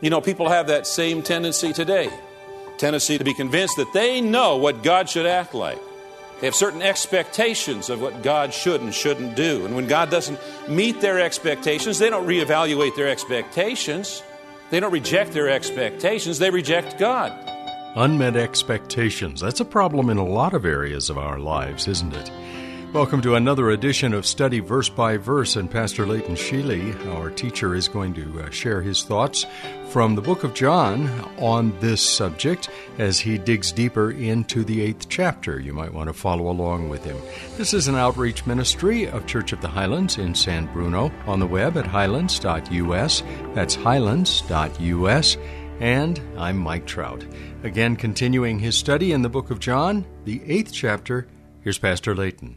You know, people have that same tendency today tendency to be convinced that they know what God should act like. They have certain expectations of what God should and shouldn't do. And when God doesn't meet their expectations, they don't reevaluate their expectations. They don't reject their expectations, they reject God. Unmet expectations. That's a problem in a lot of areas of our lives, isn't it? Welcome to another edition of Study Verse by Verse, and Pastor Leighton Sheely, our teacher, is going to uh, share his thoughts from the book of John on this subject as he digs deeper into the eighth chapter. You might want to follow along with him. This is an outreach ministry of Church of the Highlands in San Bruno on the web at highlands.us. That's highlands.us. And I'm Mike Trout. Again, continuing his study in the book of John, the eighth chapter. Here's Pastor Leighton.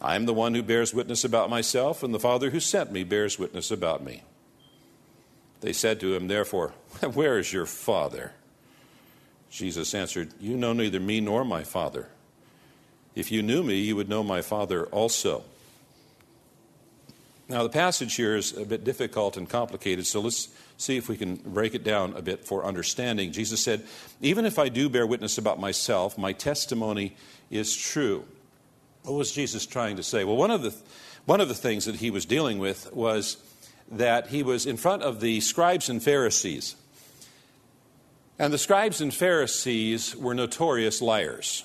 I am the one who bears witness about myself, and the Father who sent me bears witness about me. They said to him, therefore, Where is your Father? Jesus answered, You know neither me nor my Father. If you knew me, you would know my Father also. Now, the passage here is a bit difficult and complicated, so let's see if we can break it down a bit for understanding. Jesus said, Even if I do bear witness about myself, my testimony is true. What was Jesus trying to say? Well, one of the, one of the things that he was dealing with was that he was in front of the scribes and Pharisees. And the scribes and Pharisees were notorious liars.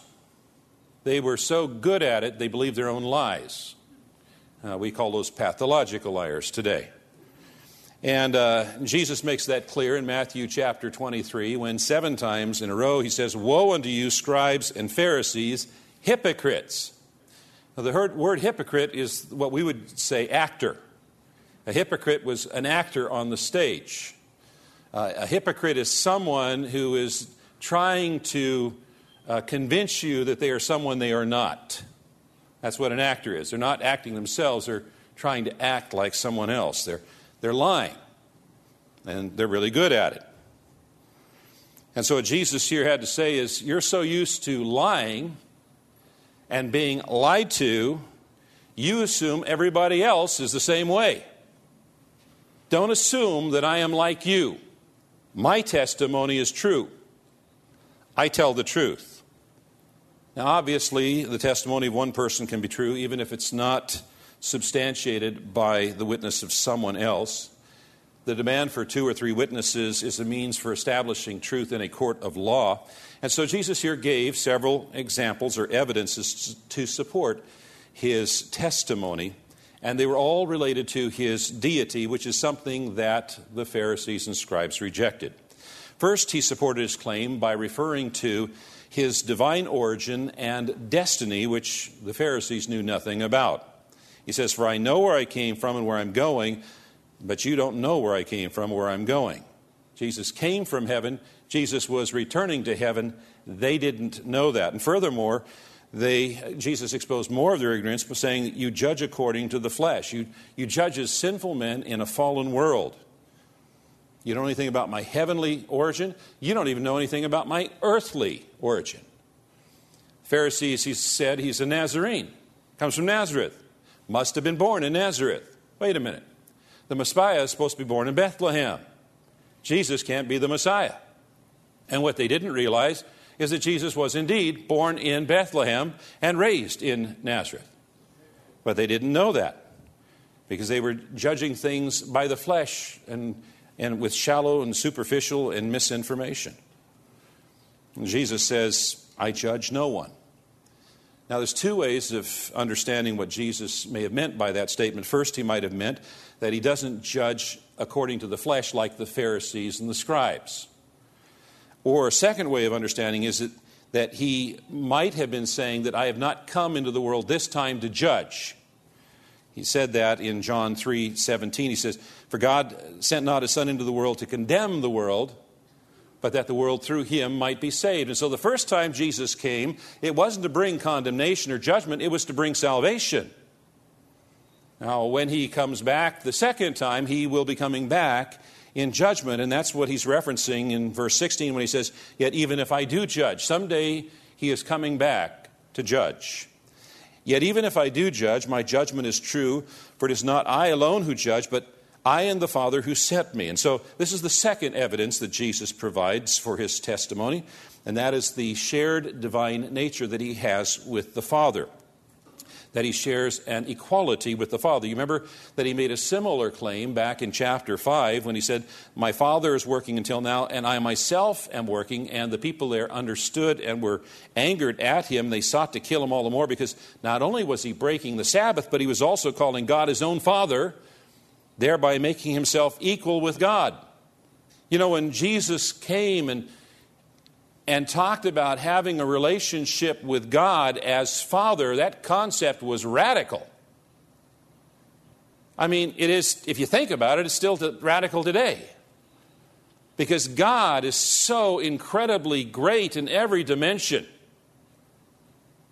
They were so good at it, they believed their own lies. Uh, we call those pathological liars today. And uh, Jesus makes that clear in Matthew chapter 23 when seven times in a row he says, Woe unto you, scribes and Pharisees, hypocrites! The word hypocrite is what we would say actor. A hypocrite was an actor on the stage. Uh, a hypocrite is someone who is trying to uh, convince you that they are someone they are not. That's what an actor is. They're not acting themselves, they're trying to act like someone else. They're, they're lying, and they're really good at it. And so, what Jesus here had to say is, You're so used to lying and being lied to, you assume everybody else is the same way. Don't assume that I am like you. My testimony is true. I tell the truth. Now, obviously, the testimony of one person can be true even if it's not substantiated by the witness of someone else. The demand for two or three witnesses is a means for establishing truth in a court of law. And so Jesus here gave several examples or evidences to support his testimony, and they were all related to his deity, which is something that the Pharisees and scribes rejected. First, he supported his claim by referring to his divine origin and destiny, which the Pharisees knew nothing about. He says, For I know where I came from and where I'm going, but you don't know where I came from where I'm going. Jesus came from heaven. Jesus was returning to heaven. They didn't know that. And furthermore, they, Jesus exposed more of their ignorance by saying you judge according to the flesh. You, you judge as sinful men in a fallen world. You don't know anything about my heavenly origin. You don't even know anything about my earthly origin. Pharisees, he said, he's a Nazarene. Comes from Nazareth. Must have been born in Nazareth. Wait a minute. The Messiah is supposed to be born in Bethlehem. Jesus can't be the Messiah. And what they didn't realize is that Jesus was indeed born in Bethlehem and raised in Nazareth. But they didn't know that because they were judging things by the flesh and and with shallow and superficial and misinformation. And Jesus says, I judge no one. Now, there's two ways of understanding what Jesus may have meant by that statement. First, he might have meant that he doesn't judge according to the flesh like the Pharisees and the scribes. Or a second way of understanding is that, that he might have been saying that I have not come into the world this time to judge. He said that in John 3 17. He says, For God sent not his Son into the world to condemn the world, but that the world through him might be saved. And so the first time Jesus came, it wasn't to bring condemnation or judgment, it was to bring salvation. Now, when he comes back the second time, he will be coming back in judgment. And that's what he's referencing in verse 16 when he says, Yet even if I do judge, someday he is coming back to judge. Yet even if I do judge, my judgment is true, for it is not I alone who judge, but I and the Father who sent me. And so this is the second evidence that Jesus provides for his testimony, and that is the shared divine nature that he has with the Father. That he shares an equality with the Father. You remember that he made a similar claim back in chapter 5 when he said, My Father is working until now, and I myself am working. And the people there understood and were angered at him. They sought to kill him all the more because not only was he breaking the Sabbath, but he was also calling God his own Father thereby making himself equal with God. You know, when Jesus came and, and talked about having a relationship with God as Father, that concept was radical. I mean, it is, if you think about it, it's still radical today. Because God is so incredibly great in every dimension,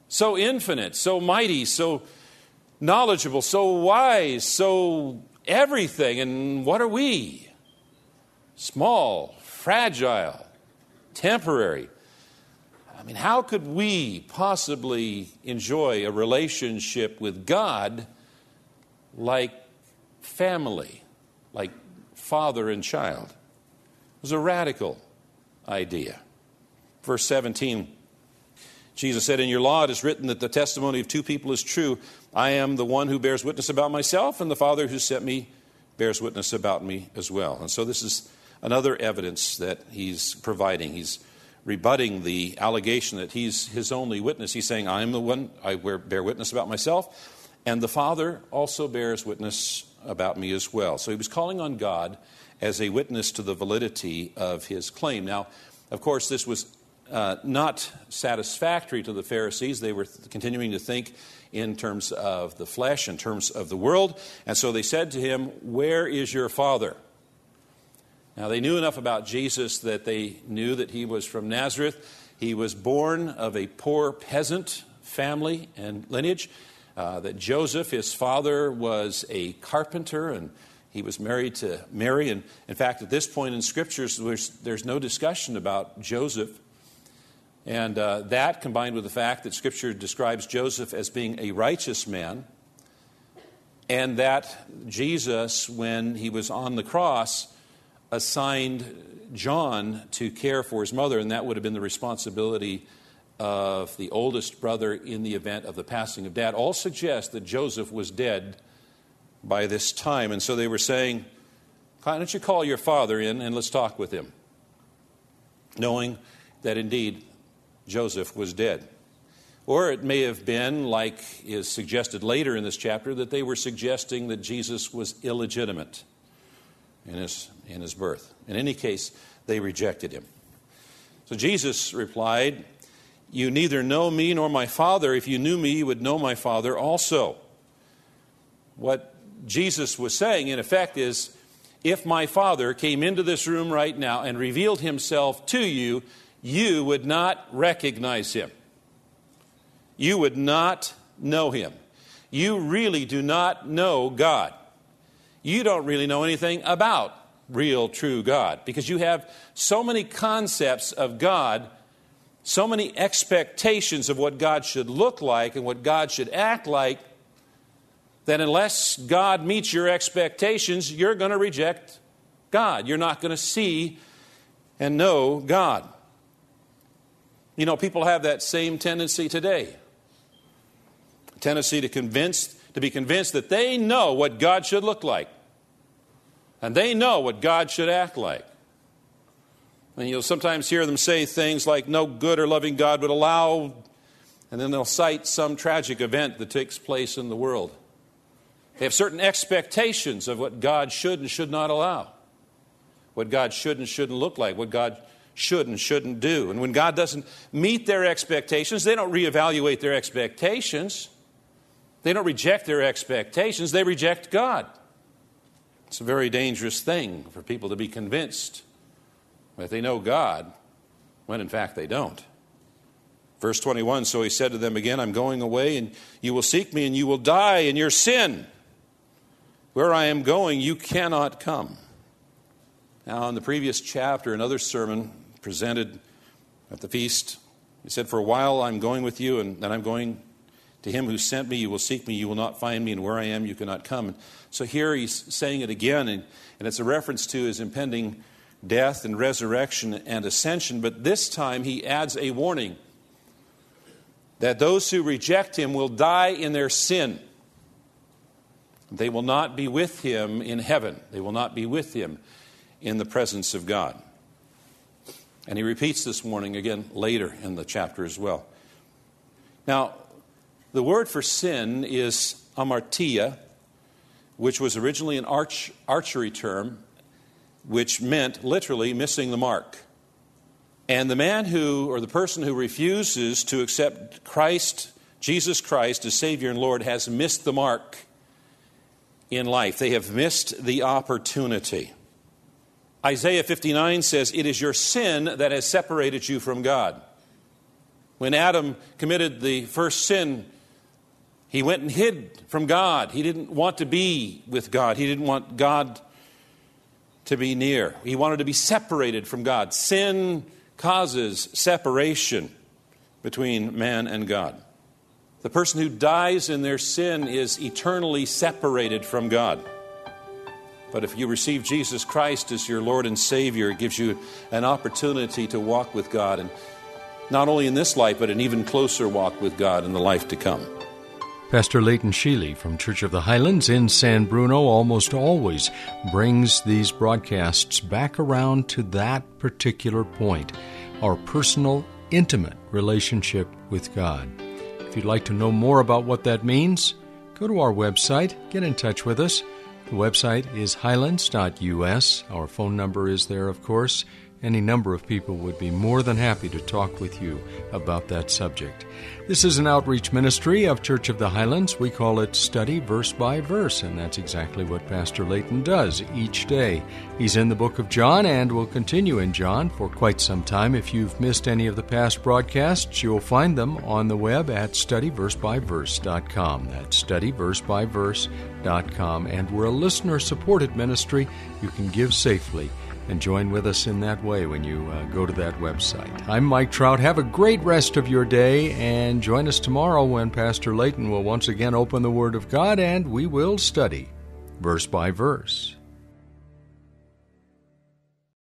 so infinite, so mighty, so knowledgeable, so wise, so everything. And what are we? Small, fragile, temporary. I mean, how could we possibly enjoy a relationship with God like family, like father and child? It was a radical idea. Verse 17 Jesus said, In your law it is written that the testimony of two people is true. I am the one who bears witness about myself, and the Father who sent me bears witness about me as well. And so this is another evidence that he's providing. He's rebutting the allegation that he's his only witness. He's saying, I am the one, I bear witness about myself, and the Father also bears witness about me as well. So he was calling on God as a witness to the validity of his claim. Now, of course, this was uh, not satisfactory to the Pharisees. They were th- continuing to think in terms of the flesh, in terms of the world. And so they said to him, Where is your father? Now, they knew enough about Jesus that they knew that he was from Nazareth. He was born of a poor peasant family and lineage. Uh, that Joseph, his father, was a carpenter and he was married to Mary. And in fact, at this point in scriptures, there's, there's no discussion about Joseph and uh, that, combined with the fact that Scripture describes Joseph as being a righteous man, and that Jesus, when he was on the cross, assigned John to care for his mother, and that would have been the responsibility of the oldest brother in the event of the passing of dad, all suggest that Joseph was dead by this time. And so they were saying, Why don't you call your father in and let's talk with him? Knowing that indeed Joseph was dead. Or it may have been, like is suggested later in this chapter, that they were suggesting that Jesus was illegitimate in his, in his birth. In any case, they rejected him. So Jesus replied, You neither know me nor my Father. If you knew me, you would know my Father also. What Jesus was saying, in effect, is if my Father came into this room right now and revealed himself to you, you would not recognize him. You would not know him. You really do not know God. You don't really know anything about real, true God because you have so many concepts of God, so many expectations of what God should look like and what God should act like, that unless God meets your expectations, you're going to reject God. You're not going to see and know God. You know, people have that same tendency today. Tendency to convince to be convinced that they know what God should look like. And they know what God should act like. And you'll sometimes hear them say things like, no good or loving God would allow, and then they'll cite some tragic event that takes place in the world. They have certain expectations of what God should and should not allow, what God should and shouldn't look like, what God should and shouldn't do. And when God doesn't meet their expectations, they don't reevaluate their expectations. They don't reject their expectations, they reject God. It's a very dangerous thing for people to be convinced that they know God when in fact they don't. Verse 21 So he said to them again, I'm going away, and you will seek me, and you will die in your sin. Where I am going, you cannot come. Now, in the previous chapter, another sermon presented at the feast, he said, For a while I'm going with you, and then I'm going to him who sent me. You will seek me, you will not find me, and where I am, you cannot come. And so here he's saying it again, and, and it's a reference to his impending death and resurrection and ascension, but this time he adds a warning that those who reject him will die in their sin. They will not be with him in heaven. They will not be with him in the presence of God. And he repeats this warning again later in the chapter as well. Now, the word for sin is amartia, which was originally an arch, archery term, which meant literally missing the mark. And the man who, or the person who refuses to accept Christ, Jesus Christ, as Savior and Lord, has missed the mark in life. They have missed the opportunity. Isaiah 59 says, It is your sin that has separated you from God. When Adam committed the first sin, he went and hid from God. He didn't want to be with God, he didn't want God to be near. He wanted to be separated from God. Sin causes separation between man and God. The person who dies in their sin is eternally separated from God. But if you receive Jesus Christ as your Lord and Savior, it gives you an opportunity to walk with God, and not only in this life, but an even closer walk with God in the life to come. Pastor Leighton Sheely from Church of the Highlands in San Bruno almost always brings these broadcasts back around to that particular point our personal, intimate relationship with God. If you'd like to know more about what that means, go to our website, get in touch with us. The website is highlands.us. Our phone number is there, of course. Any number of people would be more than happy to talk with you about that subject. This is an outreach ministry of Church of the Highlands. We call it Study Verse by Verse, and that's exactly what Pastor Layton does each day. He's in the book of John and will continue in John for quite some time. If you've missed any of the past broadcasts, you'll find them on the web at studyversebyverse.com. That's studyversebyverse.com. And we're a listener supported ministry. You can give safely and join with us in that way when you uh, go to that website. I'm Mike Trout. Have a great rest of your day and join us tomorrow when Pastor Layton will once again open the Word of God and we will study verse by verse.